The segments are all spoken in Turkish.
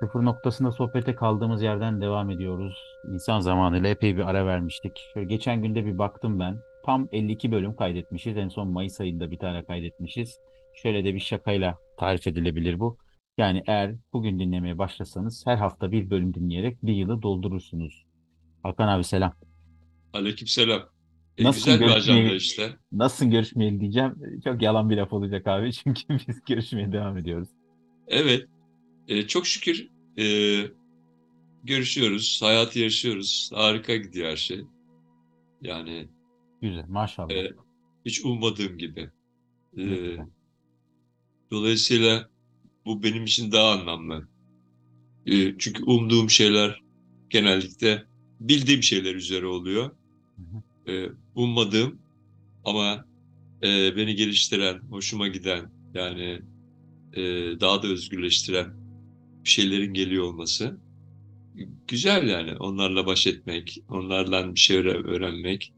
Sıfır noktasında sohbete kaldığımız yerden devam ediyoruz. İnsan zamanıyla epey bir ara vermiştik. Şöyle geçen günde bir baktım ben. Tam 52 bölüm kaydetmişiz. En son Mayıs ayında bir tane kaydetmişiz. Şöyle de bir şakayla tarif edilebilir bu. Yani eğer bugün dinlemeye başlasanız her hafta bir bölüm dinleyerek bir yılı doldurursunuz. Hakan abi selam. Aleykümselam. E, Nasılsın güzel bir ajanda işte. nasılsın görüşmeyeli diyeceğim. Çok yalan bir laf olacak abi. Çünkü biz görüşmeye devam ediyoruz. Evet, e, çok şükür e, görüşüyoruz, hayatı yaşıyoruz. Harika gidiyor her şey. Yani Güzel maşallah. e, hiç ummadığım gibi. E, dolayısıyla bu benim için daha anlamlı. E, çünkü umduğum şeyler genellikle bildiğim şeyler üzere oluyor. Hı hı. E, ummadığım ama e, beni geliştiren, hoşuma giden, yani e, daha da özgürleştiren bir şeylerin geliyor olması. Güzel yani onlarla baş etmek, onlarla bir şey öğre- öğrenmek.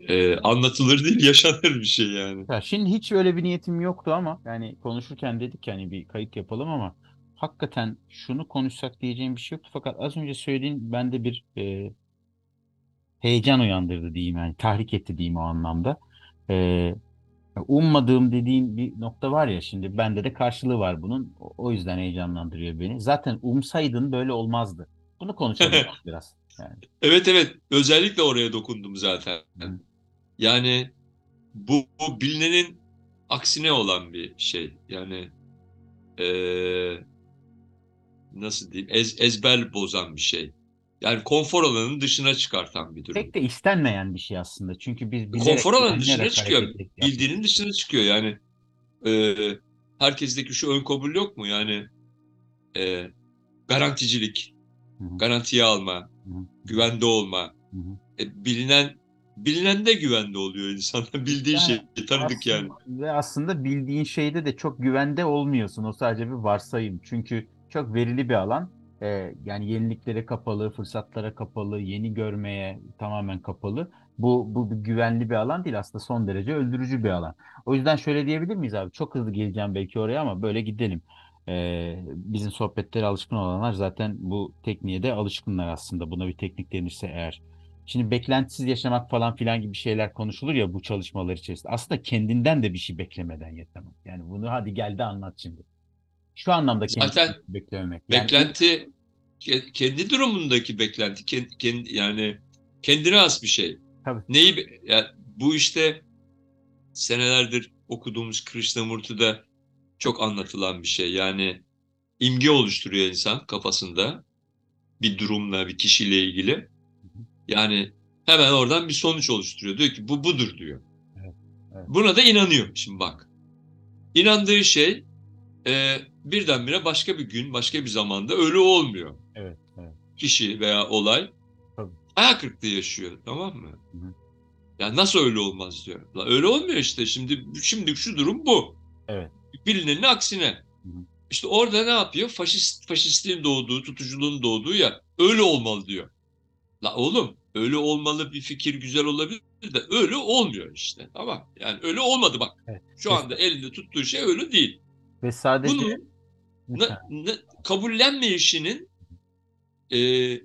E, anlatılır değil, yaşanır bir şey yani. Ya şimdi hiç öyle bir niyetim yoktu ama yani konuşurken dedik yani bir kayıt yapalım ama hakikaten şunu konuşsak diyeceğim bir şey yoktu. Fakat az önce söylediğin bende bir e, heyecan uyandırdı diyeyim yani tahrik etti diyeyim o anlamda. E, ummadığım dediğin bir nokta var ya şimdi bende de karşılığı var bunun. O yüzden heyecanlandırıyor beni. Zaten umsaydın böyle olmazdı. Bunu konuşalım biraz. Yani. Evet evet, özellikle oraya dokundum zaten. Hı. Yani bu, bu bilinenin aksine olan bir şey. Yani e, nasıl diyeyim, ez, ezber bozan bir şey. Yani konfor alanının dışına çıkartan bir durum. Pek de istenmeyen bir şey aslında. Çünkü biz bilerek konfor alanının dışına çıkıyor. Bildiğinin dışına çıkıyor yani. E, herkesteki şu ön kabul yok mu? Yani e, garanticilik, Hı hı, garantiye alma, hı hı, güvende olma. E, bilinen bilinen de güvende oluyor insanlar. Bildiği Yani şey tanıdık yani. aslında, ve aslında bildiğin şeyde de çok güvende olmuyorsun. O sadece bir varsayım. Çünkü çok verili bir alan. Ee, yani yeniliklere kapalı, fırsatlara kapalı, yeni görmeye tamamen kapalı. Bu, bu bir güvenli bir alan değil aslında son derece öldürücü bir alan. O yüzden şöyle diyebilir miyiz abi? Çok hızlı geleceğim belki oraya ama böyle gidelim. Ee, bizim sohbetlere alışkın olanlar zaten bu tekniğe de alışkınlar aslında. Buna bir teknik denirse eğer. Şimdi beklentisiz yaşamak falan filan gibi şeyler konuşulur ya bu çalışmalar içerisinde. Aslında kendinden de bir şey beklemeden yaşamak. Yani bunu hadi gel de anlat şimdi. Şu anlamda Zaten beklememek. Yani beklenti ke- kendi durumundaki beklenti kendi, kendi yani kendine has bir şey. tabii. Neyi be- ya bu işte senelerdir okuduğumuz Krishnamurti'de çok anlatılan bir şey. Yani imge oluşturuyor insan kafasında bir durumla, bir kişiyle ilgili. Yani hemen oradan bir sonuç oluşturuyor. Diyor ki bu budur diyor. Evet, evet. Buna da inanıyor. Şimdi bak. İnandığı şey e, birdenbire başka bir gün, başka bir zamanda ölü olmuyor. Evet, evet. Kişi veya olay Tabii. hayal kırıklığı yaşıyor. Tamam mı? Hı hı. Ya nasıl öyle olmaz diyor. La öyle olmuyor işte. Şimdi şimdi şu durum bu. Evet. Bilinenin aksine. Hı hı. İşte orada ne yapıyor? Faşist faşistliğin doğduğu, tutuculuğun doğduğu ya öyle olmalı diyor. La oğlum öyle olmalı bir fikir güzel olabilir de öyle olmuyor işte. Tamam. Yani öyle olmadı bak. Evet. Şu anda elinde tuttuğu şey öyle değil. Ve sadece Bunu ne, ne, kabullenmeyişinin e,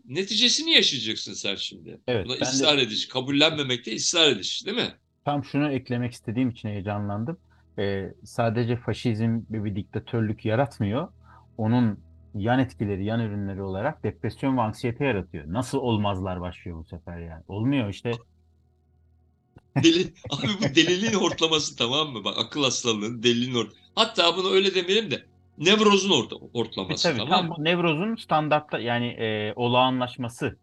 neticesini yaşayacaksın sen şimdi. evet Buna ben de ısrar ediş, kabullenmemekte ısrar ediş değil mi? tam şunu eklemek istediğim için heyecanlandım. Ee, sadece faşizm ve bir diktatörlük yaratmıyor. Onun yan etkileri, yan ürünleri olarak depresyon ve anksiyete yaratıyor. Nasıl olmazlar başlıyor bu sefer yani. Olmuyor işte. Deli, abi bu deliliğin hortlaması tamam mı? Bak akıl hastalığının deliliğin ort. Hatta bunu öyle demeyelim de nevrozun orta, E hortlaması tabii tamam tam bu nevrozun standartta yani e, olağanlaşması.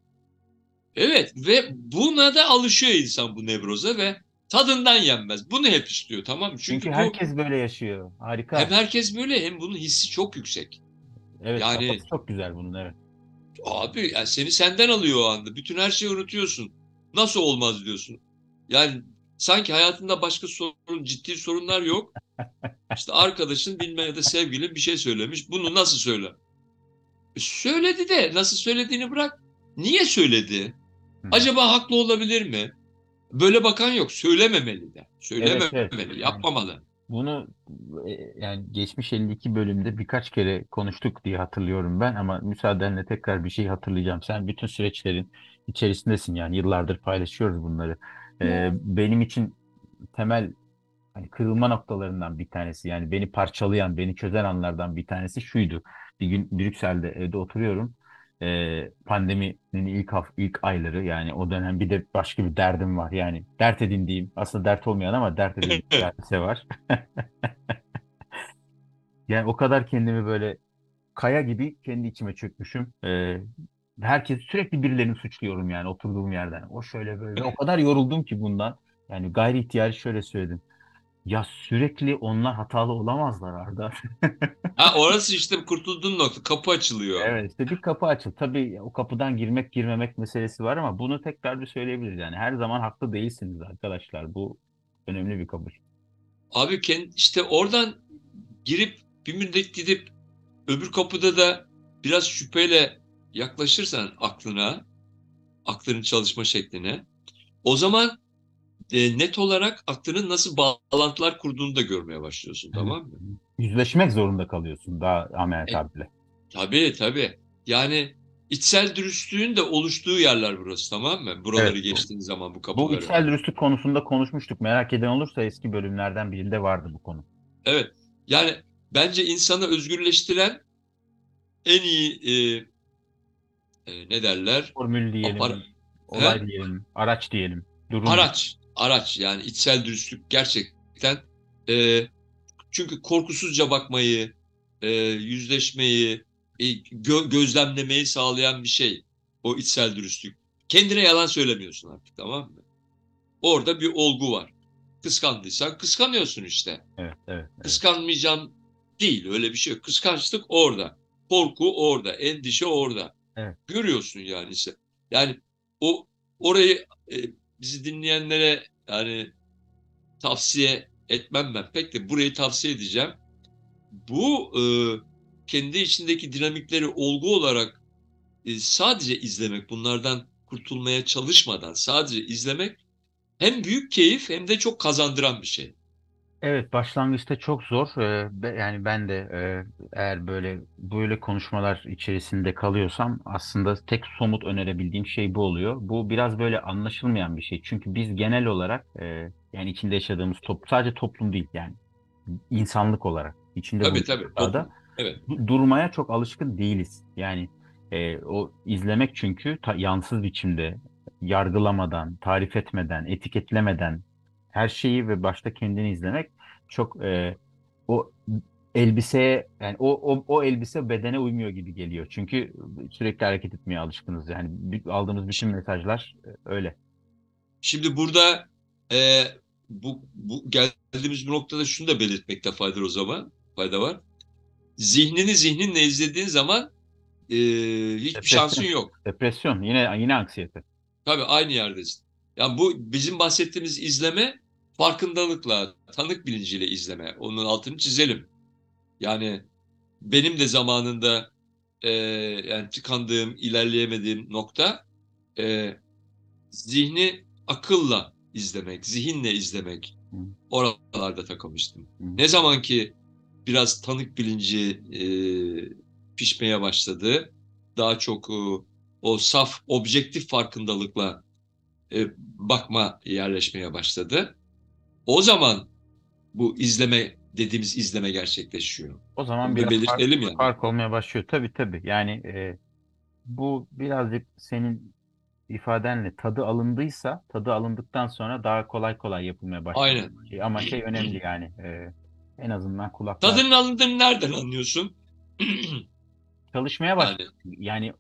Evet ve buna da alışıyor insan bu nevroza ve tadından yenmez. Bunu hep istiyor tamam mı? Çünkü Çünkü bu herkes böyle yaşıyor. hem Harika. herkes böyle hem bunun hissi çok yüksek. Evet, Yani çok güzel bunun evet. abi yani seni senden alıyor o anda. Bütün her şeyi unutuyorsun. Nasıl olmaz diyorsun. Yani sanki hayatında başka sorun, ciddi sorunlar yok. İşte arkadaşın bilmem ya da sevgilin bir şey söylemiş. Bunu nasıl söyler? E söyledi de nasıl söylediğini bırak. Niye söyledi? Acaba haklı olabilir mi? Böyle bakan yok. Söylememeli de. Evet, evet. Söylememeli, yapmamalı. Bunu e, yani geçmiş 52 bölümde birkaç kere konuştuk diye hatırlıyorum ben ama müsaadenle tekrar bir şey hatırlayacağım. Sen bütün süreçlerin içerisindesin yani yıllardır paylaşıyoruz bunları. Ee, benim için temel hani kırılma noktalarından bir tanesi yani beni parçalayan, beni çözen anlardan bir tanesi şuydu. Bir gün Brüksel'de evde oturuyorum. Ee, pandeminin ilk haf ilk ayları yani o dönem bir de başka bir derdim var. Yani dert edindiğim aslında dert olmayan ama dert edindiğim bir var. Yani o kadar kendimi böyle kaya gibi kendi içime çökmüşüm. Ee, herkes sürekli birilerini suçluyorum yani oturduğum yerden. O şöyle böyle. O kadar yoruldum ki bundan. Yani gayri ihtiyari şöyle söyledim. Ya sürekli onlar hatalı olamazlar Arda. Ha orası işte kurtulduğun nokta. Kapı açılıyor. Evet işte bir kapı açıl. Tabii o kapıdan girmek girmemek meselesi var ama bunu tekrar bir söyleyebiliriz. Yani her zaman haklı değilsiniz arkadaşlar. Bu önemli bir kabul. Abi işte oradan girip bir müddet gidip öbür kapıda da biraz şüpheyle yaklaşırsan aklına, aklının çalışma şekline, o zaman e, net olarak aklının nasıl bağlantılar kurduğunu da görmeye başlıyorsun, tamam mı? Yüzleşmek zorunda kalıyorsun daha ameliyat E, abiyle. Tabii tabii. Yani içsel dürüstlüğün de oluştuğu yerler burası, tamam mı? Buraları Evet. geçtiğin zaman bu Bu kapıları. içsel dürüstlük konusunda konuşmuştuk. Merak eden olursa eski bölümlerden birinde vardı bu konu. Evet. Yani bence insanı özgürleştiren en iyi e, e, ne derler? Formül diyelim, Apar- olay He? diyelim, araç diyelim, durum. Araç. Araç yani içsel dürüstlük gerçekten e, çünkü korkusuzca bakmayı, e, yüzleşmeyi, e, gö- gözlemlemeyi sağlayan bir şey o içsel dürüstlük. Kendine yalan söylemiyorsun artık tamam mı? Orada bir olgu var. Kıskandıysan kıskanıyorsun işte. Evet, evet, evet. Kıskanmayacağım değil öyle bir şey yok. Kıskançlık orada. Korku orada. Endişe orada. Evet. Görüyorsun yani işte. Yani o orayı e, bizi dinleyenlere yani tavsiye etmem ben. Pek de burayı tavsiye edeceğim. Bu e, kendi içindeki dinamikleri olgu olarak e, sadece izlemek, bunlardan kurtulmaya çalışmadan sadece izlemek hem büyük keyif hem de çok kazandıran bir şey. Evet, başlangıçta çok zor. Ee, be- yani ben de e, eğer böyle böyle konuşmalar içerisinde kalıyorsam aslında tek somut önerebildiğim şey bu oluyor. Bu biraz böyle anlaşılmayan bir şey. Çünkü biz genel olarak e, yani içinde yaşadığımız toplum sadece toplum değil yani insanlık olarak içinde Tabii tabii. Toplum. Evet. du- durmaya çok alışkın değiliz. Yani e, o izlemek çünkü ta- yansız biçimde yargılamadan, tarif etmeden, etiketlemeden her şeyi ve başta kendini izlemek çok e, o elbiseye yani o, o o elbise bedene uymuyor gibi geliyor. Çünkü sürekli hareket etmeye alışkınız. Yani aldığımız bütün mesajlar e, öyle. Şimdi burada e, bu, bu geldiğimiz bu noktada şunu da belirtmekte fayda o zaman fayda var. Zihnini zihninle izlediğin zaman e, hiçbir Depresyon. şansın yok. Depresyon yine yine anksiyete. Tabii aynı yerdesin. Yani bu bizim bahsettiğimiz izleme farkındalıkla, tanık bilinciyle izleme. Onun altını çizelim. Yani benim de zamanında e, yani tıkandığım, ilerleyemediğim nokta e, zihni akılla izlemek, zihinle izlemek. Oralarda takılmıştım. Ne zaman ki biraz tanık bilinci e, pişmeye başladı, daha çok e, o saf, objektif farkındalıkla e, bakma yerleşmeye başladı. O zaman bu izleme dediğimiz izleme gerçekleşiyor. O zaman Bunu biraz fark, belirtelim yani. fark olmaya başlıyor. Tabii tabii. Yani e, bu birazcık senin ifadenle tadı alındıysa, tadı alındıktan sonra daha kolay kolay yapılmaya başlıyor. Aynen. Şey, Ama şey önemli yani. e, en azından kulaklar Tadının alındığını nereden anlıyorsun? çalışmaya başlıyor. yani Yani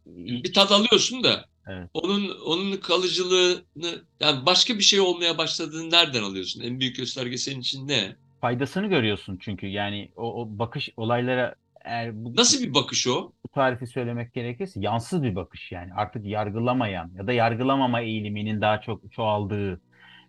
bir tat alıyorsun da Evet. onun onun kalıcılığını yani başka bir şey olmaya başladığını nereden alıyorsun? En büyük gösterge senin için ne? faydasını görüyorsun çünkü yani o, o bakış olaylara eğer bu, Nasıl bir bakış o? bu tarifi söylemek gerekirse yansız bir bakış yani artık yargılamayan ya da yargılamama eğiliminin daha çok çoğaldığı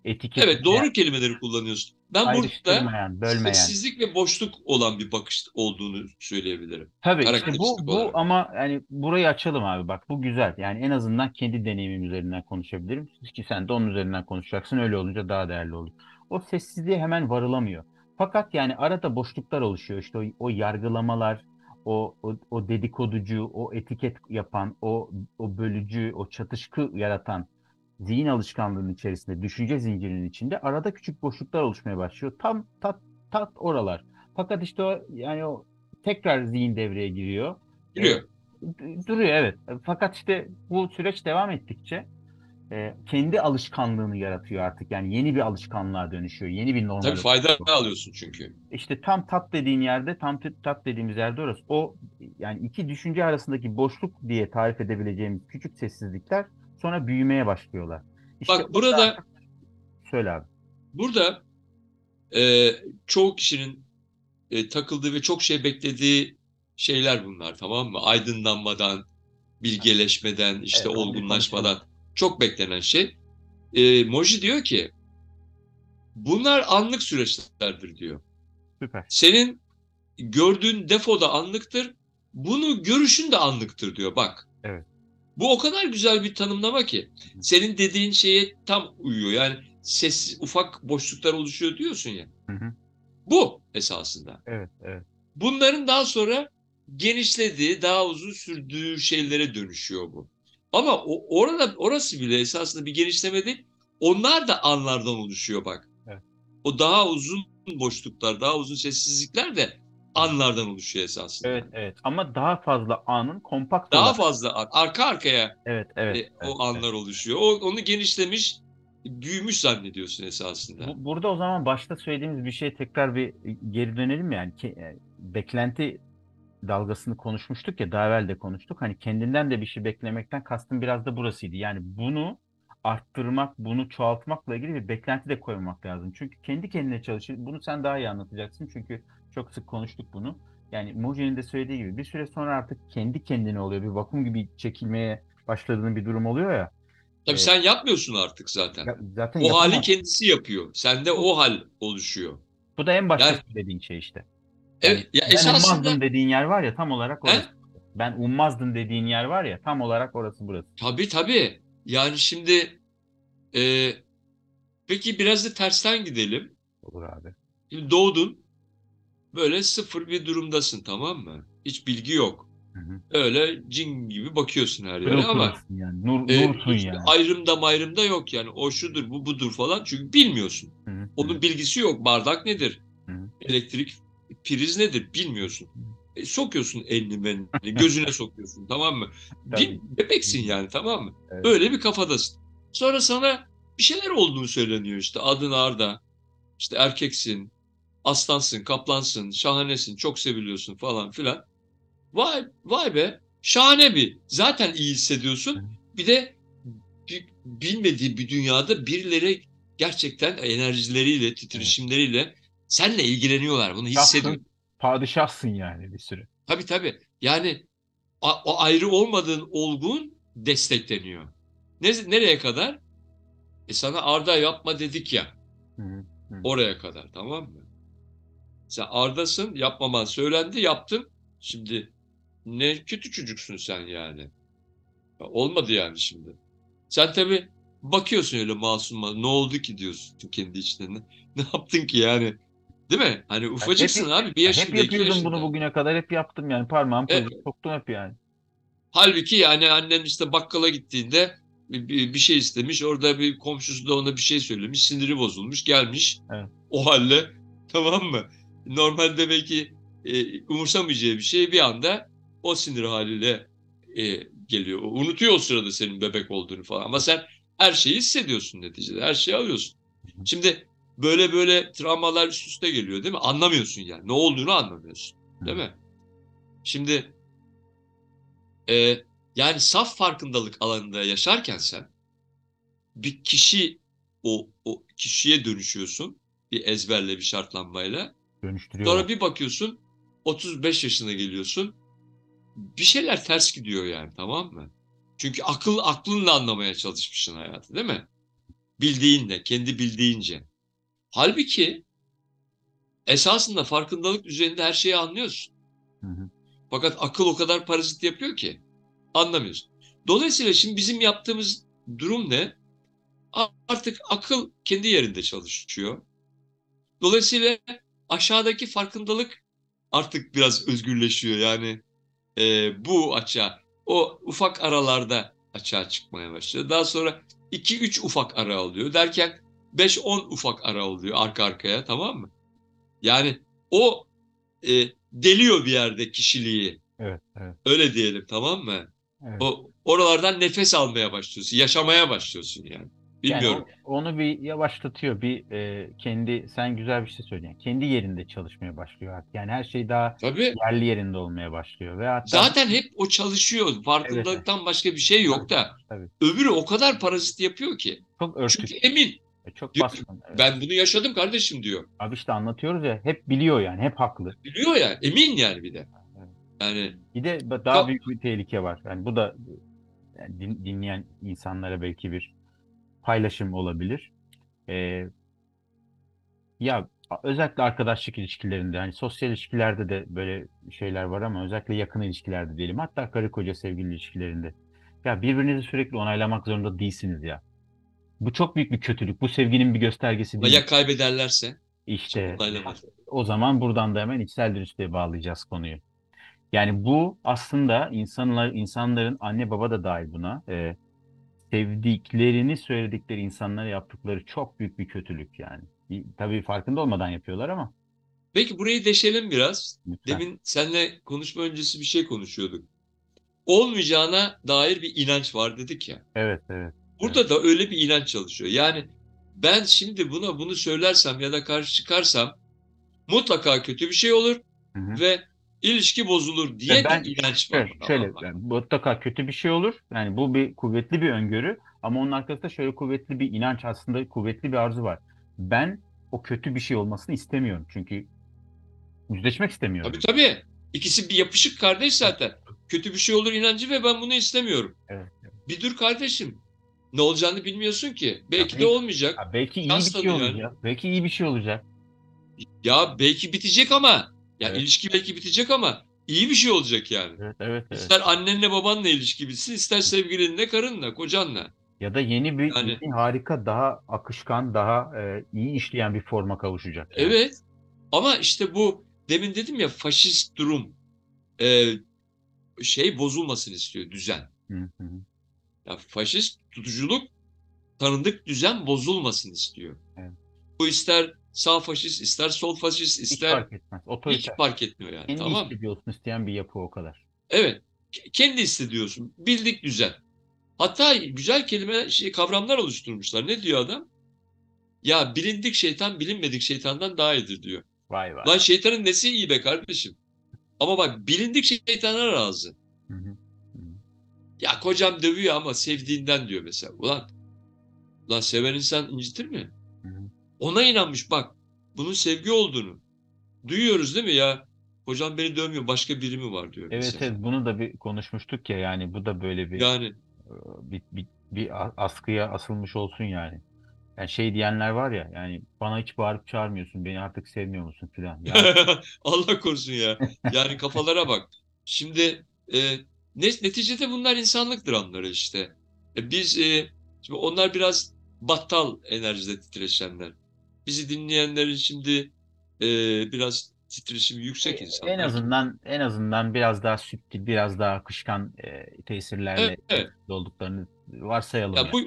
etiket Evet doğru kelimeleri kullanıyorsun. Ben burada bölmeyen. sessizlik ve boşluk olan bir bakış olduğunu söyleyebilirim. Tabii işte bu bu olarak. ama yani burayı açalım abi bak bu güzel. Yani en azından kendi deneyimim üzerinden konuşabilirim. Ki sen de onun üzerinden konuşacaksın. Öyle olunca daha değerli olur. O sessizliğe hemen varılamıyor. Fakat yani arada boşluklar oluşuyor. İşte o, o yargılamalar, o, o, o dedikoducu, o etiket yapan, o, o bölücü, o çatışkı yaratan zihin alışkanlığının içerisinde, düşünce zincirinin içinde arada küçük boşluklar oluşmaya başlıyor. Tam tat tat oralar. Fakat işte o yani o tekrar zihin devreye giriyor. Giriyor. D- Duruyor evet. Fakat işte bu süreç devam ettikçe e, kendi alışkanlığını yaratıyor artık. Yani yeni bir alışkanlığa dönüşüyor. Yeni bir normal. Tabii fayda alıyorsun çünkü. İşte tam tat dediğin yerde, tam tat- tat dediğimiz yerde orası. O yani iki düşünce arasındaki boşluk diye tarif edebileceğimiz küçük sessizlikler sonra büyümeye başlıyorlar. İşte Bak burada artık- söyle abi. burada e, çoğu kişinin e, takıldığı ve çok şey beklediği şeyler bunlar tamam mı? Aydınlanmadan, bilgeleşmeden, işte Evet, olgunlaşmadan çok beklenen şey. E, Moji diyor ki bunlar anlık süreçlerdir diyor. Süper. Senin gördüğün defo da anlıktır. Bunu görüşün de anlıktır diyor bak. Evet. Bu o kadar güzel bir tanımlama ki. Senin dediğin şeye tam uyuyor. Yani ses ufak boşluklar oluşuyor diyorsun ya. Hı hı. Bu esasında. Evet, evet. Bunların daha sonra genişlediği, daha uzun sürdüğü şeylere dönüşüyor bu. Ama o, orada orası bile esasında bir genişleme değil. Onlar da anlardan oluşuyor bak. Evet. O daha uzun boşluklar, daha uzun sessizlikler de anlardan oluşuyor esasında. Evet, evet. Ama daha fazla anın kompakt Daha olarak- fazla an- arka arkaya Evet, evet. e, evet, o evet. anlar oluşuyor. O, onu genişlemiş, büyümüş zannediyorsun esasında. Bu- Burada o zaman başta söylediğimiz bir şeye tekrar bir geri dönelim yani ki e, beklenti dalgasını konuşmuştuk ya daha evvel de konuştuk. Hani kendinden de bir şey beklemekten kastım biraz da burasıydı. Yani bunu arttırmak, bunu çoğaltmakla ilgili bir beklenti de koymamak lazım. Çünkü kendi kendine çalışır. Bunu sen daha iyi anlatacaksın çünkü çok sık konuştuk bunu. Yani Moji'nin de söylediği gibi bir süre sonra artık kendi kendine oluyor. Bir vakum gibi çekilmeye başladığın bir durum oluyor ya. Tabii Evet. sen yapmıyorsun artık zaten. Ya Zaten O hali yapamaz. kendisi yapıyor. Sende o hal oluşuyor. Bu da en başta Yani- söylediğin şey işte. Evet, ya ben esasında ummazdım dediğin yer var ya tam olarak He? orası. Ben ummazdım dediğin yer var ya tam olarak orası burası. tabii tabii. Yani şimdi e, peki biraz da tersten gidelim. Olur abi. Şimdi doğdun. Böyle sıfır bir durumdasın tamam mı? Hiç bilgi yok. Hı hı. Öyle cin gibi bakıyorsun her yere ama yani. Nur, e, nursun yani. ayrımda mayrımda yok yani. O şudur bu budur falan çünkü bilmiyorsun. Hı hı. Onun bilgisi yok. Bardak nedir? Hı hı. Elektrik priz nedir? Bilmiyorsun. E, sokuyorsun elini menini, gözüne sokuyorsun tamam mı? Bir bebeksin yani tamam mı? Evet. Öyle bir kafadasın. Sonra sana bir şeyler olduğunu söyleniyor işte. Adın Arda, işte erkeksin, aslansın, kaplansın, şahanesin, çok seviliyorsun falan filan. Vay, vay be, şahane bir. Zaten iyi hissediyorsun. Bir de bir- bilmediği bir dünyada birileri gerçekten enerjileriyle, titreşimleriyle seninle ilgileniyorlar. Bunu hissediyor. Şahsın, padişahsın yani bir süre. Tabii tabii. Yani o ayrı olmadığın olgun destekleniyor. Ne, nereye kadar? E sana Arda yapma dedik ya. Hı hı. Oraya kadar tamam mı? Sen Arda'sın yapmaman söylendi yaptın. Şimdi ne kötü çocuksun sen yani. Ya olmadı yani şimdi. Sen tabii bakıyorsun öyle masum masum. Ne oldu ki diyorsun kendi içinde. Ne, yaptın ki yani? Değil mi? Hani ufacıksın abi. Bir Ya yaşında, hep yapıyordum yaşında. bunu bugüne kadar hep yaptım yani parmağım Evet. soktum hep yani. Halbuki yani annen işte bakkala gittiğinde bir, bir- bir şey istemiş. Orada bir komşusu da ona bir şey söylemiş. Siniri bozulmuş. Gelmiş. Evet. O halle tamam mı? Normalde belki e, umursamayacağı bir şey bir anda o sinir haliyle e, geliyor. Unutuyor o sırada senin bebek olduğunu falan. Ama sen her şeyi hissediyorsun neticede. Her şeyi alıyorsun. Şimdi böyle böyle travmalar üst üste geliyor değil mi? Anlamıyorsun yani. Ne olduğunu anlamıyorsun. Değil mi? Şimdi e, yani saf farkındalık alanında yaşarken sen bir kişi o, o kişiye dönüşüyorsun bir ezberle bir şartlanmayla. Dönüştürüyor. Sonra bir bakıyorsun 35 yaşına geliyorsun. Bir şeyler ters gidiyor yani tamam mı? Çünkü akıl aklınla anlamaya çalışmışsın hayatı değil mi? Bildiğinle, kendi bildiğince. Halbuki esasında farkındalık düzeyinde her şeyi anlıyorsun. Hı hı. Fakat akıl o kadar parazit yapıyor ki anlamıyorsun. Dolayısıyla şimdi bizim yaptığımız durum ne? Artık akıl kendi yerinde çalışıyor. Dolayısıyla aşağıdaki farkındalık artık biraz özgürleşiyor. Yani e, bu açığa, o ufak aralarda açığa çıkmaya başlıyor. Daha sonra 2-3 ufak ara oluyor. Derken 5-10 ufak ara oluyor arka arkaya tamam mı? Yani o e, deliyor bir yerde kişiliği. Evet, evet, Öyle diyelim tamam mı? evet. O oralardan nefes almaya başlıyorsun, yaşamaya başlıyorsun yani. Yani Bilmiyorum. o- onu bir yavaşlatıyor. Bir e, kendi sen güzel bir şey söyledin. Kendi yerinde çalışmaya başlıyor artık. Yani her şey daha Tabii. yerli yerinde olmaya başlıyor ve hatta Zaten hep o çalışıyor. Farkındalıktan başka bir şey yok da. Tabii. Öbürü o kadar parazit yapıyor ki. çok örtük, Çünkü emin. çok diyor- baskın. Evet. Ben bunu yaşadım kardeşim diyor. Abi işte anlatıyoruz ya hep biliyor yani hep haklı. Biliyor ya. Emin yani bir de. Evet. Yani Bir de daha büyük bir tehlike var. Yani bu da yani din- dinleyen insanlara belki bir paylaşım olabilir. Ee, ya özellikle arkadaşlık ilişkilerinde hani sosyal ilişkilerde de böyle şeyler var ama özellikle yakın ilişkilerde diyelim. Hatta karı koca sevgili ilişkilerinde. Ya birbirinizi sürekli onaylamak zorunda değilsiniz ya. Bu çok büyük bir kötülük. Bu sevginin bir göstergesi değil. ya kaybederlerse İşte o zaman buradan da hemen içsel dürüstlüğe bağlayacağız konuyu. Yani bu aslında insanlar, insanların anne baba da dahil buna e, sevdiklerini söyledikleri insanlara yaptıkları çok büyük bir kötülük yani. Tabii farkında olmadan yapıyorlar ama Peki burayı deşelim biraz. lütfen. Demin seninle konuşma öncesi bir şey konuşuyorduk. Olmayacağına dair bir inanç var dedik ya. Evet, evet. Burada da öyle bir inanç çalışıyor. Yani ben şimdi buna bunu söylersem ya da karşı çıkarsam mutlaka kötü bir şey olur Hı hı. ve ilişki bozulur diye ben- bir inanç var. Şöyle, şöyle yani mutlaka kötü bir şey olur. Yani bu bir kuvvetli bir öngörü ama onun arkasında şöyle kuvvetli bir inanç aslında kuvvetli bir arzu var. Ben o kötü bir şey olmasını istemiyorum. Çünkü yüzleşmek istemiyorum. Tabii tabii. İkisi bir yapışık kardeş zaten. Kötü bir şey olur inancı ve ben bunu istemiyorum. Evet, Bir dur kardeşim. Ne olacağını bilmiyorsun ki. Belki Ya de olmayacak. Ha, belki iyi bir Şans şey tanıyor yani. olacak. Belki iyi bir şey olacak. Ya belki bitecek ama. Ya Evet. ilişki belki bitecek ama iyi bir şey olacak yani. Evet, evet, evet. İster annenle babanla ilişki bitsin, ister sevgilinle, karınla, kocanla. Ya da yeni bir Yani- yeni harika, daha akışkan, daha e, iyi işleyen bir forma kavuşacak. yani. Evet. Ama işte bu demin dedim ya faşist durum e, şey bozulmasını istiyor düzen. Hı hı. Ya faşist tutuculuk tanıdık düzen bozulmasın istiyor. Evet. Bu ister sağ faşist, ister sol faşist, Hiç ister fark etmez. hiç Otoriter. fark etmiyor yani. Kendi tamam hissediyorsun isteyen bir yapı o kadar. Evet. Ke- Kendi hissediyorsun. Bildik düzen. Hatta güzel kelime şey, kavramlar oluşturmuşlar. Ne diyor adam? Ya bilindik şeytan bilinmedik şeytandan daha iyidir diyor. Vay vay. Lan şeytanın nesi iyi be kardeşim? Ama bak bilindik şeytana razı. Hı hı. Hı. Ya kocam dövüyor ama sevdiğinden diyor mesela. Ulan, ulan seven insan incitir mi? Ona inanmış bak. Bunun sevgi olduğunu. Duyuyoruz değil mi ya? Kocam beni dövmüyor başka biri mi var diyor Evet, mesela. evet bunu da bir konuşmuştuk ya yani bu da böyle bir Yani e, bir, bir, bir askıya asılmış olsun yani. Yani şey diyenler var ya yani bana hiç bağırıp çağırmıyorsun beni artık sevmiyor musun filan. Yani Allah korusun ya. Yani kafalara bak. Şimdi e, ne, neticede bunlar insanlıktır anları işte. E, biz e, şimdi onlar biraz battal enerjide titreşenler. Bizi dinleyenlerin şimdi e, biraz titreşimi yüksek insanlar. en azından en azından biraz daha sütlü, biraz daha akışkan e, tesirlerle Evet, evet. olduklarını varsayalım Ya yani. bu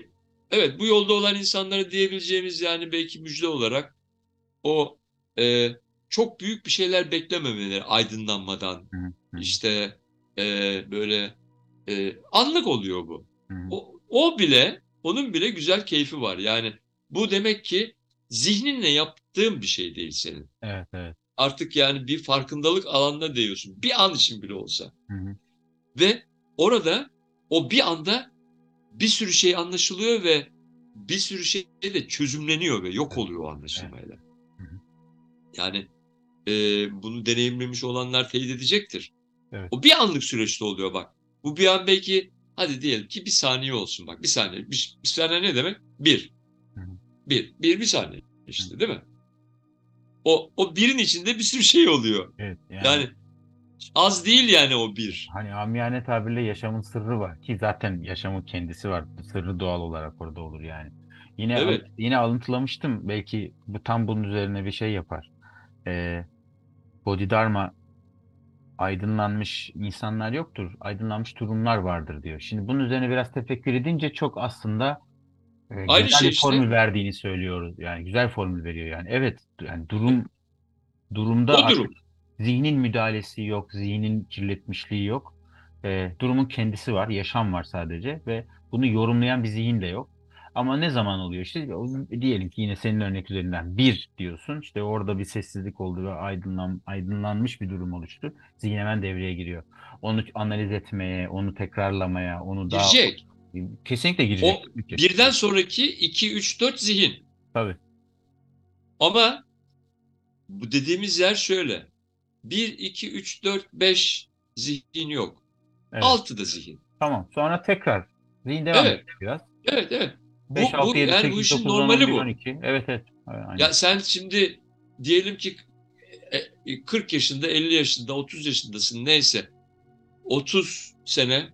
evet bu yolda olan insanlara diyebileceğimiz yani belki müjde olarak o e, çok büyük bir şeyler beklememeleri aydınlanmadan Hı hı. işte e, böyle e, anlık oluyor bu. Hı hı. O, o bile onun bile güzel keyfi var. Yani bu demek ki zihninle yaptığın bir şey değil senin. Evet, evet. Artık yani bir farkındalık alanına değiyorsun. Bir an için bile olsa. Hı hı. Ve orada o bir anda bir sürü şey anlaşılıyor ve bir sürü şey de çözümleniyor ve yok oluyor o anlaşılmayla. Hı hı. Yani e, bunu deneyimlemiş olanlar teyit edecektir. Evet. O bir anlık süreçte oluyor bak. Bu bir an belki hadi diyelim ki bir saniye olsun bak. Bir saniye. Bir, bir saniye ne demek? Bir. Bir. Bir bir saniye işte değil mi? O, o birin içinde bir sürü şey oluyor. Evet, yani, Yani az değil yani o bir. hani amiyane tabirle yaşamın sırrı var ki zaten yaşamın kendisi var. Sırrı doğal olarak orada olur yani. Yine Evet. yine alıntılamıştım belki bu tam bunun üzerine bir şey yapar. e, Bodhidharma aydınlanmış insanlar yoktur, aydınlanmış durumlar vardır diyor. Şimdi bunun üzerine biraz tefekkür edince çok aslında e, Aynı güzel şey bir işte. formül verdiğini söylüyoruz. Yani güzel formül veriyor yani. Evet, yani durum durumda O durum. zihnin müdahalesi yok, zihnin kirletmişliği yok. E, durumun kendisi var, yaşam var sadece ve bunu yorumlayan bir zihin de yok. Ama ne zaman oluyor işte diyelim ki yine senin örnek üzerinden bir diyorsun işte orada bir sessizlik oldu ve aydınlan, aydınlanmış bir durum oluştu. Zihin hemen devreye giriyor. Onu analiz etmeye, onu tekrarlamaya, onu daha Girecek. Kesinlikle girecek. O birden sonraki 2, 3, 4 zihin. Tabii. Ama bu dediğimiz yer şöyle. 1, 2, 3, 4, 5 zihin yok. Evet. 6 da zihin. Tamam. Sonra tekrar zihin devam Evet. biraz. Evet evet. Bu- 5, bu- 6, 7, yani 8, bu işin 9, 10, normali 11, bu. 12. Evet evet. Aynen. Ya sen şimdi diyelim ki e, 40 yaşında, 50 yaşında, 30 yaşındasın neyse. 30 sene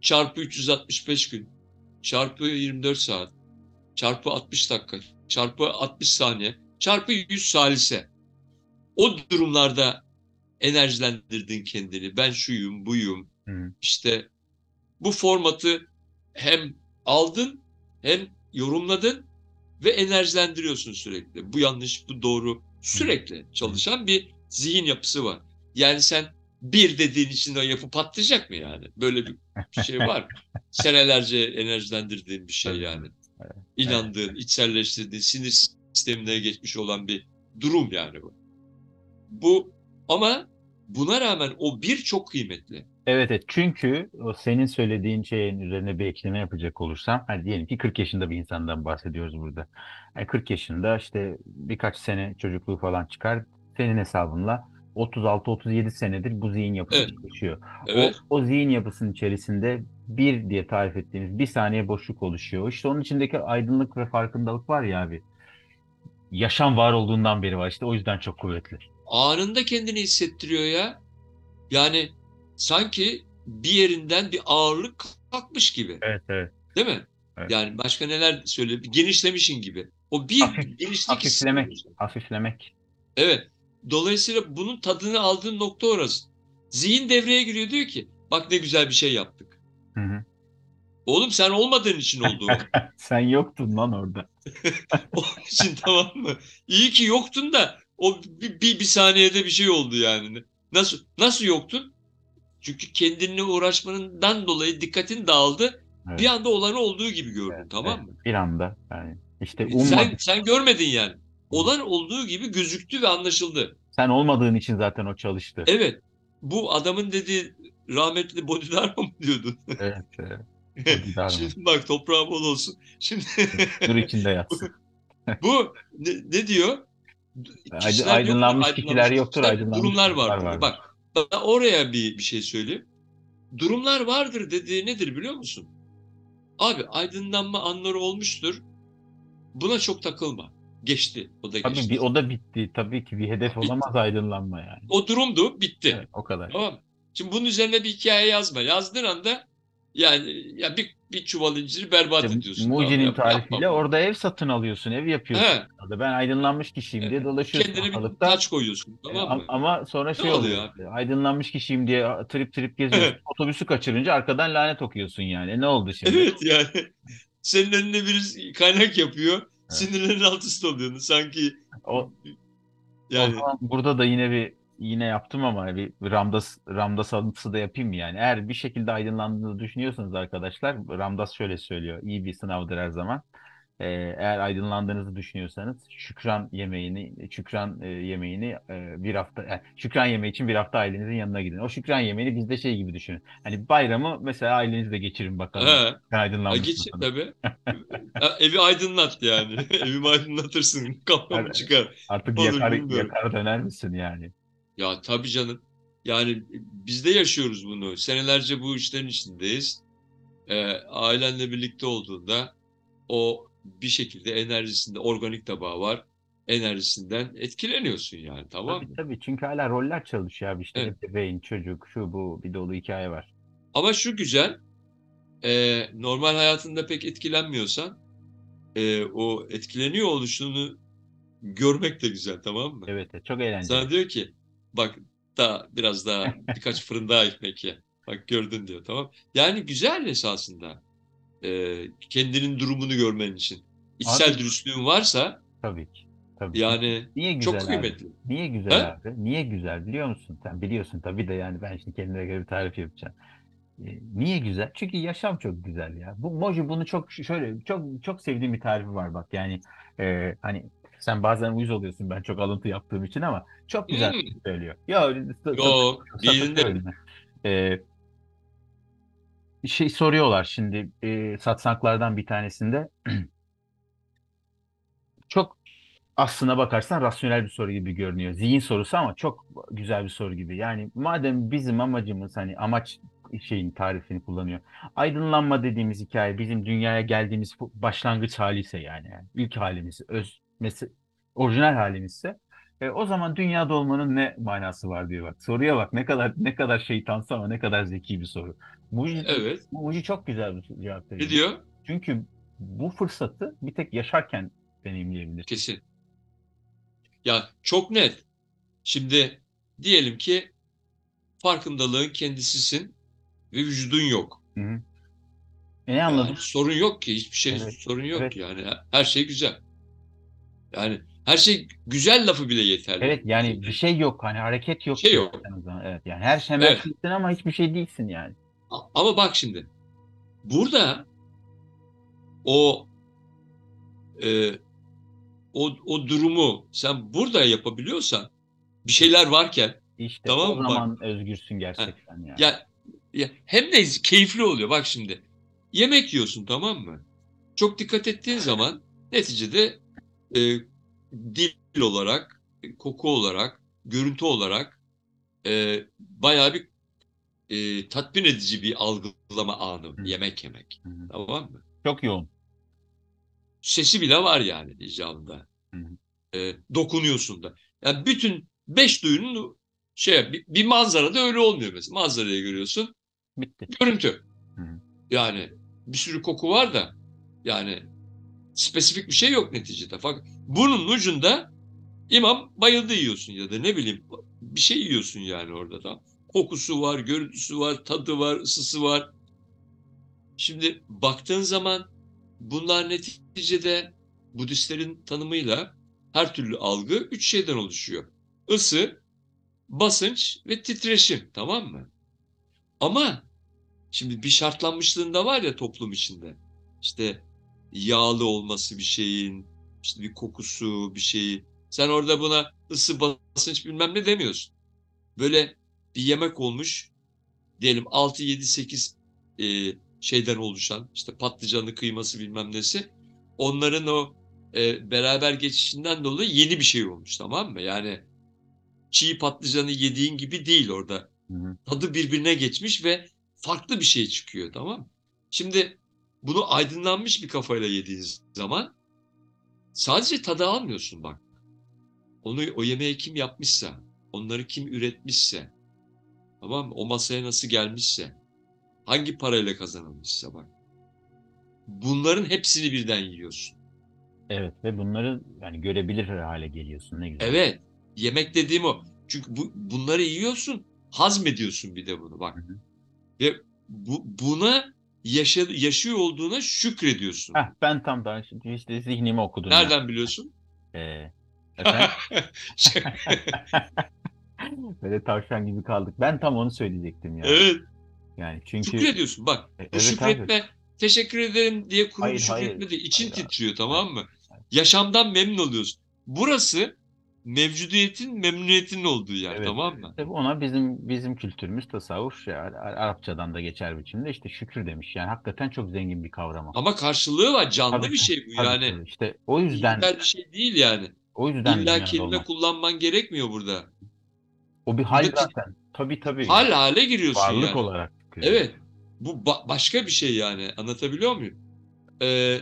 çarpı 365 gün çarpı 24 saat çarpı 60 dakika çarpı 60 saniye çarpı 100 salise. O durumlarda enerjilendirdin kendini. Ben şuyum, buyum. Hı. İşte bu formatı hem aldın hem yorumladın ve enerjilendiriyorsun sürekli. Bu yanlış, bu doğru. Sürekli çalışan bir zihin yapısı var. Yani sen bir dediğin için o yapı patlayacak mı yani? Böyle bir şey var. mı? Senelerce enerjilendirdiğin bir şey yani. İnandığın, içselleştirdiğin, sinir sistemine geçmiş olan bir durum yani bu. Bu ama buna rağmen o bir çok kıymetli. Evet, evet. Çünkü o senin söylediğin şeyin üzerine bir ekleme yapacak olursam, hani diyelim ki 40 yaşında bir insandan bahsediyoruz burada. Yani 40 yaşında işte birkaç sene çocukluğu falan çıkar. Senin hesabınla 36-37 senedir bu zihin yapısı Evet. çalışıyor. Evet. O, o zihin yapısının içerisinde bir diye tarif ettiğimiz bir saniye boşluk oluşuyor. İşte onun içindeki aydınlık ve farkındalık var ya abi. Yaşam var olduğundan beri var. İşte o yüzden çok kuvvetli. anında kendini hissettiriyor ya. Yani sanki bir yerinden bir ağırlık kalkmış gibi. Evet, evet. Değil mi? Evet. Yani başka neler söyle genişlemişin gibi. O bir Hafif- genişlik Hafiflemek, hissediyorsun. hafiflemek. Evet. Dolayısıyla bunun tadını aldığın nokta orası. Zihin devreye giriyor diyor ki bak ne güzel bir şey yaptık. Hı hı. Oğlum sen olmadığın için oldu o. Sen yoktun lan orada. Onun için tamam mı? İyi ki yoktun da o bir, bir, bir saniyede bir şey oldu yani. Nasıl nasıl yoktun? Çünkü kendinle uğraşmanından dolayı dikkatin dağıldı. Evet. Bir anda olanı olduğu gibi gördün Evet, tamam evet. mı? Bir anda yani. İşte Sen, ummadık. sen görmedin yani. Olan olduğu gibi gözüktü ve anlaşıldı. Sen olmadığın için zaten o çalıştı. Evet. Bu adamın dediği rahmetli Bodhidharma mı diyordun? Evet. evet. Şimdi bak toprağı bol olsun. Şimdi Nur içinde yatsın. bu ne, ne diyor? Kişiler yoktur, aydınlanmış yoktur, kişiler, aydınlanmış durumlar vardır. vardır. Bak ben oraya bir, bir şey söyleyeyim. Durumlar vardır dediği nedir biliyor musun? Abi aydınlanma anları olmuştur. Buna çok takılma. Geçti. O da Tabii geçti. bir, o da bitti. Tabii ki bir hedef olamaz aydınlanma yani. O durumdu. Bitti. Evet, o kadar. Tamam? Şimdi bunun üzerine bir hikaye yazma. Yazdığın anda yani ya bir, bir çuval inciri berbat İşte ediyorsun. Muci'nin Tamam, tarifiyle yapma. orada ev satın alıyorsun, ev yapıyorsun. He. Orada ben aydınlanmış kişiyim diye dolaşıyorsun Kendine bir ortalıkta. taç koyuyorsun. E, Tamam am- mı? Ama sonra şey oluyor oluyor. Aydınlanmış kişiyim diye trip trip geziyorsun. Evet. Otobüsü kaçırınca arkadan lanet okuyorsun yani. E, ne oldu şimdi? Evet yani. Senin önüne birisi kaynak yapıyor. Sinirlerin alt üst oluyorsun. Sanki O, yani O zaman burada da yine bir yine yaptım ama bir Ramdas Ramdas alıntısı da yapayım yani? Eğer bir şekilde aydınlandığını düşünüyorsanız arkadaşlar, Ramdas şöyle söylüyor. İyi bir sınavdır her zaman. Ee, eğer aydınlandığınızı düşünüyorsanız şükran yemeğini, şükran e, yemeğini e, bir hafta, yani şükran yemeği için bir hafta ailenizin yanına gidin. O şükran yemeğini bizde şey gibi düşünün. Hani bayramı mesela ailenizle geçirin bakalım. he, aydınlanmış geç mısınız? tabii. Evi aydınlat yani. Evimi aydınlatırsın. Kafamı çıkar. Artık Olur, yakar, bilmiyorum. döner misin yani? Ya tabii canım. Yani biz de yaşıyoruz bunu. Senelerce bu işlerin içindeyiz. Ee, ailenle birlikte olduğunda o bir şekilde enerjisinde organik tabağı var. Enerjisinden etkileniyorsun yani tamam Tabii mı? tabii çünkü hala roller çalışıyor abi işte Evet. ebeveyn, çocuk, şu bu bir dolu hikaye var. Ama şu güzel, e, normal hayatında pek etkilenmiyorsan, e, o etkileniyor oluşunu görmek de güzel tamam mı? Evet, evet, çok eğlenceli. Sana diyor ki bak daha biraz daha birkaç fırın daha ekmek ye. Bak gördün diyor tamam. Yani güzel esasında. Ee, kendinin durumunu görmen için. İçsel Abi- dürüstlüğün varsa Tabii ki. Tabii yani Niye güzel çok abi? kıymetli. Niye güzel He? abi? Niye güzel biliyor musun? Sen biliyorsun tabii de yani ben şimdi kendime göre bir tarif yapacağım. Ee, Niye güzel? Çünkü yaşam çok güzel ya. Bu Moji bunu çok şöyle çok çok sevdiğim bir tarifi var bak. Yani e, hani sen bazen uyuz oluyorsun ben çok alıntı yaptığım için ama çok güzel Hmm. söylüyor. Ya öyle sa- Yo, sapık değilinde. Ee, şey soruyorlar şimdi e, satsaklardan bir tanesinde. Çok aslına bakarsan rasyonel bir soru gibi görünüyor. Zihin sorusu ama çok güzel bir soru gibi. Yani madem bizim amacımız hani amaç şeyin tarifini kullanıyor. Aydınlanma dediğimiz hikaye bizim dünyaya geldiğimiz başlangıç hali ise yani, yani ilk halimiz, öz, mes- orijinal halimizse e, o zaman dünyada olmanın ne manası var diyor bak. Soruya bak ne kadar ne kadar şeytansı ama ne kadar zeki bir soru. Muji, Evet. Muji çok güzel bir cevap veriyor. Ne diyor? Çünkü bu fırsatı bir tek yaşarken deneyimleyebilirsin. Kesin. Ya çok net. Şimdi diyelim ki farkındalığın kendisisin ve vücudun yok. Hı hı. E ne anladın? Yani sorun yok ki. Hiçbir şey Evet, sorun yok evet. yani. Her şey güzel. Yani her şey güzel lafı bile yeterli. Evet yani bir şey yok hani hareket yok. Şey yok. zaman. Evet yani her şey Evet. ama hiçbir şey değilsin yani. Ama bak şimdi. Burada o e, o, o durumu sen burada yapabiliyorsan bir şeyler varken İşte Tamam o mı? Bak. zaman özgürsün gerçekten yani. ya, ya hem de keyifli oluyor. Bak şimdi. Yemek yiyorsun tamam mı? Çok dikkat ettiğin zaman neticede e, dil olarak, koku olarak, görüntü olarak e, bayağı bir e, tatmin edici bir algılama anı. Hı. Yemek yemek. Hı. Tamam mı? Çok yoğun. Sesi bile var yani icabında. Hı E, dokunuyorsun da. Yani bütün beş duyunun şey bir, bir manzarada öyle olmuyor mesela. Manzarayı görüyorsun. Bitti. Görüntü. Hı. Yani bir sürü koku var da yani spesifik bir şey yok neticede. Fakat bunun ucunda imam bayıldı yiyorsun ya da ne bileyim bir şey yiyorsun yani orada da. Kokusu var, görüntüsü var, tadı var, ısısı var. Şimdi baktığın zaman bunlar neticede Budistlerin tanımıyla her türlü algı üç şeyden oluşuyor. Isı, basınç ve titreşim tamam mı? Ama şimdi bir şartlanmışlığında var ya toplum içinde. İşte yağlı olması bir şeyin, işte bir kokusu bir şeyi. Sen orada buna ısı basınç bilmem ne demiyorsun. Böyle bir yemek olmuş diyelim 6 7 8 e, şeyden oluşan işte patlıcanı kıyması bilmem nesi. Onların o e, beraber geçişinden dolayı yeni bir şey olmuş tamam mı? Yani çiğ patlıcanı yediğin gibi değil orada Hı hı. tadı birbirine geçmiş ve farklı bir şey çıkıyor tamam mı? Şimdi bunu aydınlanmış bir kafayla yediğin zaman sadece tadı almıyorsun bak. Onu o yemeği kim yapmışsa, onları kim üretmişse, tamam mı? O masaya nasıl gelmişse, hangi parayla kazanılmışsa bak. Bunların hepsini birden yiyorsun. Evet ve bunları yani görebilir hale geliyorsun ne güzel. Evet, yemek dediğim o. Çünkü bu, bunları yiyorsun, hazmediyorsun bir de bunu bak. Hı hı. Ve bu, buna yaşa, yaşıyor olduğuna şükrediyorsun. Heh, ben tam da işte zihnimi okudum. ya. Nereden biliyorsun? Ee, efendim? Böyle tavşan gibi kaldık. Ben tam onu söyleyecektim ya. evet, Yani çünkü şükrediyorsun. Bak, E, evet abi. şükretme, teşekkür ederim diye kurulu Hayır, hayır. şükretme değil. İçin Hayır abi. titriyor tamam mı? Hayır. Yaşamdan memnun oluyorsun. Burası mevcudiyetin, memnuniyetin olduğu yer Evet. tamam mı? Tabii ona bizim bizim kültürümüz tasavvuf ya, Ar- Arapçadan da geçer biçimde işte şükür demiş. Yani hakikaten çok zengin bir kavram. Ama karşılığı var, canlı Tabii, bir şey bu Tabii, yani. tabii. işte o yüzden bir şey değil yani. o yüzden İlla kelime olmak. kullanman gerekmiyor burada. O bir hal Bir de- zaten. Tabii tabii. Hal hale giriyorsun Varlık yani. olarak. şükür. Evet. Bu ba- başka bir şey yani. Anlatabiliyor muyum? Ee,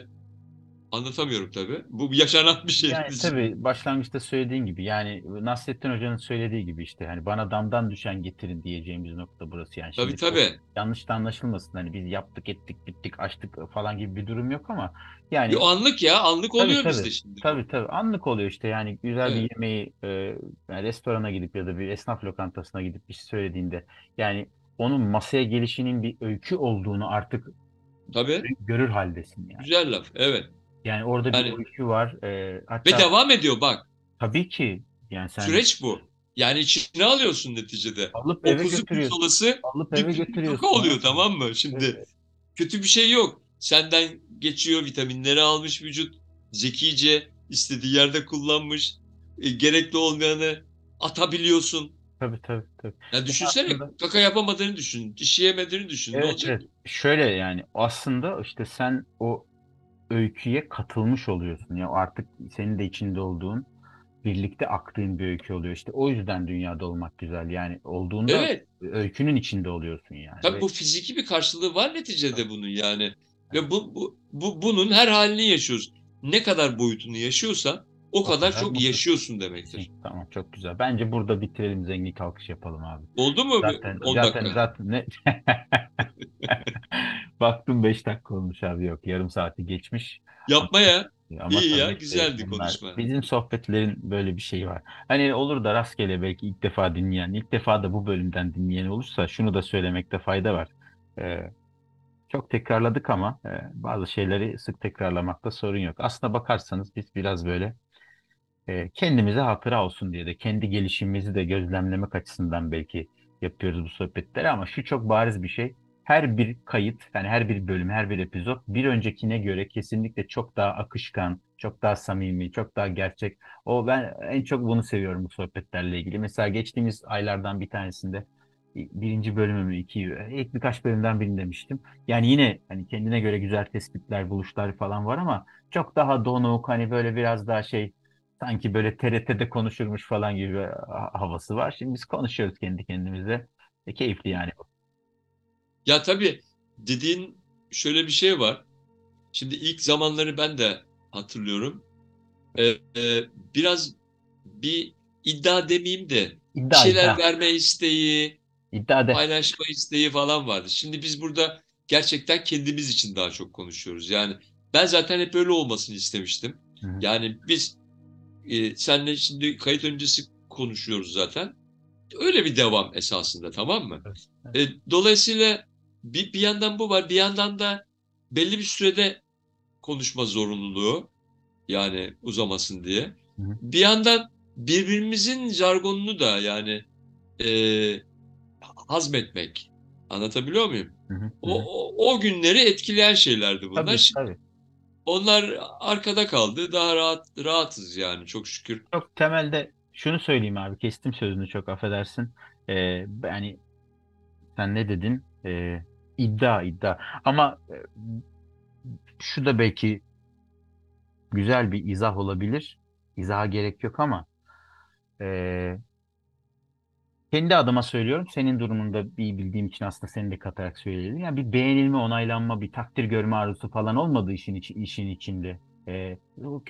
Anlatamıyorum tabii. Bu yaşanan bir şey. Yani tabii başlangıçta söylediğin gibi yani Nasrettin Hoca'nın söylediği gibi işte hani bana damdan düşen getirin diyeceğimiz nokta burası yani. Tabii Şimdi tabii. yanlış da anlaşılmasın hani biz yaptık ettik bittik açtık falan gibi bir durum yok ama yani Yo, anlık ya. Anlık Tabii, oluyor tabii. bizde şimdi. tabii tabii anlık oluyor işte yani güzel bir Evet. yemeği e, yani restorana gidip ya da bir esnaf lokantasına gidip bir şey söylediğinde yani onun masaya gelişinin bir öykü olduğunu artık Tabii. görür haldesin yani. Güzel laf. Evet. Yani orada bir Yani- öykü var. E, Ve hatta devam ediyor bak. tabii ki yani sen Süreç bu. Yani içine alıyorsun neticede. alıp O eve kuzu götürüyorsun. kurzolası Alıp eve götürüyorsun. kaka oluyor tamam mı? Şimdi Evet. kötü bir şey yok. Senden geçiyor, vitaminleri almış vücut. Zekice istediği yerde kullanmış. E, gerekli olmayanı atabiliyorsun. Tabii tabii tabii. Ya düşünsene aslında- kaka yapamadığını düşün. Dişi yemediğini düşün. ne Evet, olacak? evet. Şöyle yani aslında işte sen o öyküye katılmış oluyorsun. Ya artık senin de içinde olduğun, birlikte aktığın bir öykü oluyor. İşte o yüzden dünyada olmak güzel. Yani olduğunda Evet. öykünün içinde oluyorsun yani. Tabii Ve bu fiziki bir karşılığı var neticede bunun yani. Ve bu, bu, bu bunun her halini yaşıyoruz. Ne kadar boyutunu yaşıyorsan o, kadar, çok mutlu. yaşıyorsun demektir. Tamam çok güzel. Bence burada bitirelim zengin kalkış yapalım abi. Oldu mu? Zaten 10 zaten dakika. zaten ne Baktım 5 dakika olmuş abi yok. Yarım saati geçmiş. Yapma ya. Ama İyi ya, güzeldi bunlar- konuşma. Bizim sohbetlerin böyle bir şeyi var. Hani olur da rastgele belki ilk defa dinleyen, ilk defa da bu bölümden dinleyen olursa şunu da söylemekte fayda var. Ee, çok tekrarladık ama e, bazı şeyleri sık tekrarlamakta sorun yok. Aslına bakarsanız biz biraz böyle e, kendimize hatıra olsun diye de kendi gelişimimizi de gözlemlemek açısından belki yapıyoruz bu sohbetleri ama şu çok bariz bir şey. Her bir kayıt, yani her bir bölüm, her bir epizod bir öncekine göre kesinlikle çok daha akışkan, çok daha samimi, çok daha gerçek. O ben en çok bunu seviyorum bu sohbetlerle ilgili. Mesela geçtiğimiz aylardan bir tanesinde birinci bölümümü, iki, ilk birkaç bölümden birini demiştim. Yani yine hani kendine göre güzel tespitler, buluşlar falan var ama çok daha donuk, hani böyle biraz daha şey sanki böyle TRT'de konuşurmuş falan gibi havası var. Şimdi biz konuşuyoruz kendi kendimize. E, keyifli yani. Ya tabii dediğin şöyle bir şey var. Şimdi ilk zamanları ben de hatırlıyorum. Ee, e, biraz bir iddia demeyeyim de bir İddia, şeyler iddia, verme isteği, iddia de. paylaşma isteği falan vardı. Şimdi biz burada gerçekten kendimiz için daha çok konuşuyoruz. Yani ben zaten hep öyle olmasını istemiştim. Hı hı. Yani biz e, senle şimdi kayıt öncesi konuşuyoruz zaten. Öyle bir devam esasında tamam mı? E, dolayısıyla bir, bir yandan bu var, bir yandan da belli bir sürede konuşma zorunluluğu yani uzamasın diye. Hı hı. Bir yandan birbirimizin jargonunu da yani e, hazmetmek. Anlatabiliyor muyum? Hı hı, O, o, o günleri etkileyen şeylerdi bunlar. Tabii, tabii. Onlar arkada kaldı. Daha rahat rahatız yani çok şükür. Çok temelde şunu söyleyeyim abi. Kestim sözünü çok affedersin. Ee, yani sen ne dedin? Ee, iddia, iddia. Ama e, şu da belki güzel bir izah olabilir. İzaha gerek yok ama e, kendi adıma söylüyorum. Senin durumunda bir bildiğim için aslında seni de katarak söyleyelim. Yani bir beğenilme, onaylanma, bir takdir görme arzusu falan olmadığı işin, işin içinde. E,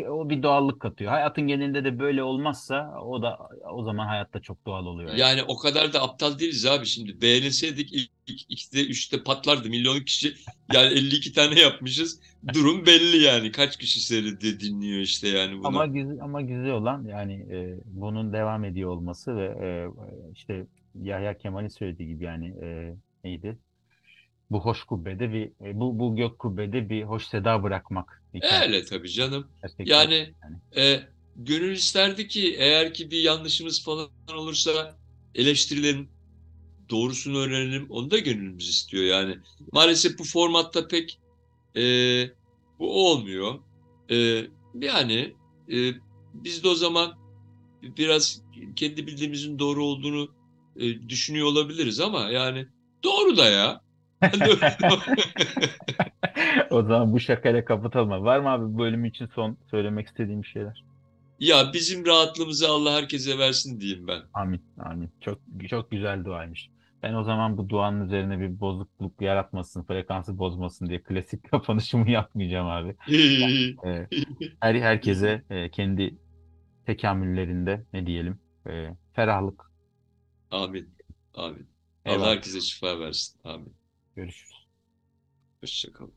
o, bir doğallık katıyor. Hayatın genelinde de böyle olmazsa o da o zaman hayatta çok doğal oluyor. yani. Yani o kadar da aptal değiliz abi şimdi. Beğenilseydik ilk, ilk ikide üçte patlardı. Milyon kişi yani 52 tane yapmışız. Durum belli yani. Kaç kişi seyrediyor dinliyor işte yani bunu. Ama güzel, ama güzel olan yani e, bunun devam ediyor olması ve e, işte Yahya Kemal'in söylediği gibi yani e, neydi? Bu hoş kubbede bir e, bu bu gök kubbede bir hoş seda bırakmak. hikayesi Öyle tabii canım. gerçekten. Yani yani. e, gönül isterdi ki eğer ki bir yanlışımız falan olursa eleştirilerin doğrusunu öğrenelim. Onu da gönlümüz istiyor yani. Maalesef bu formatta pek e, bu olmuyor. E, yani e, biz de o zaman biraz kendi bildiğimizin doğru olduğunu e, düşünüyor olabiliriz ama yani doğru da ya. O zaman bu şakayla kapatalım. Var mı abi bu bölüm için son söylemek istediğim şeyler? ya bizim rahatlığımızı Allah herkese versin diyeyim ben. Amin. Amin. Çok çok güzel duaymış. Ben o zaman bu duanın üzerine bir bozukluk yaratmasın, frekansı bozmasın diye klasik kapanışımı yapmayacağım abi. Her herkese e, kendi tekamüllerinde ne diyelim e, ferahlık. Amin. Amin. Allah Eyvallah. herkese şifa versin. Amin. Görüşürüz. Hoşçakalın.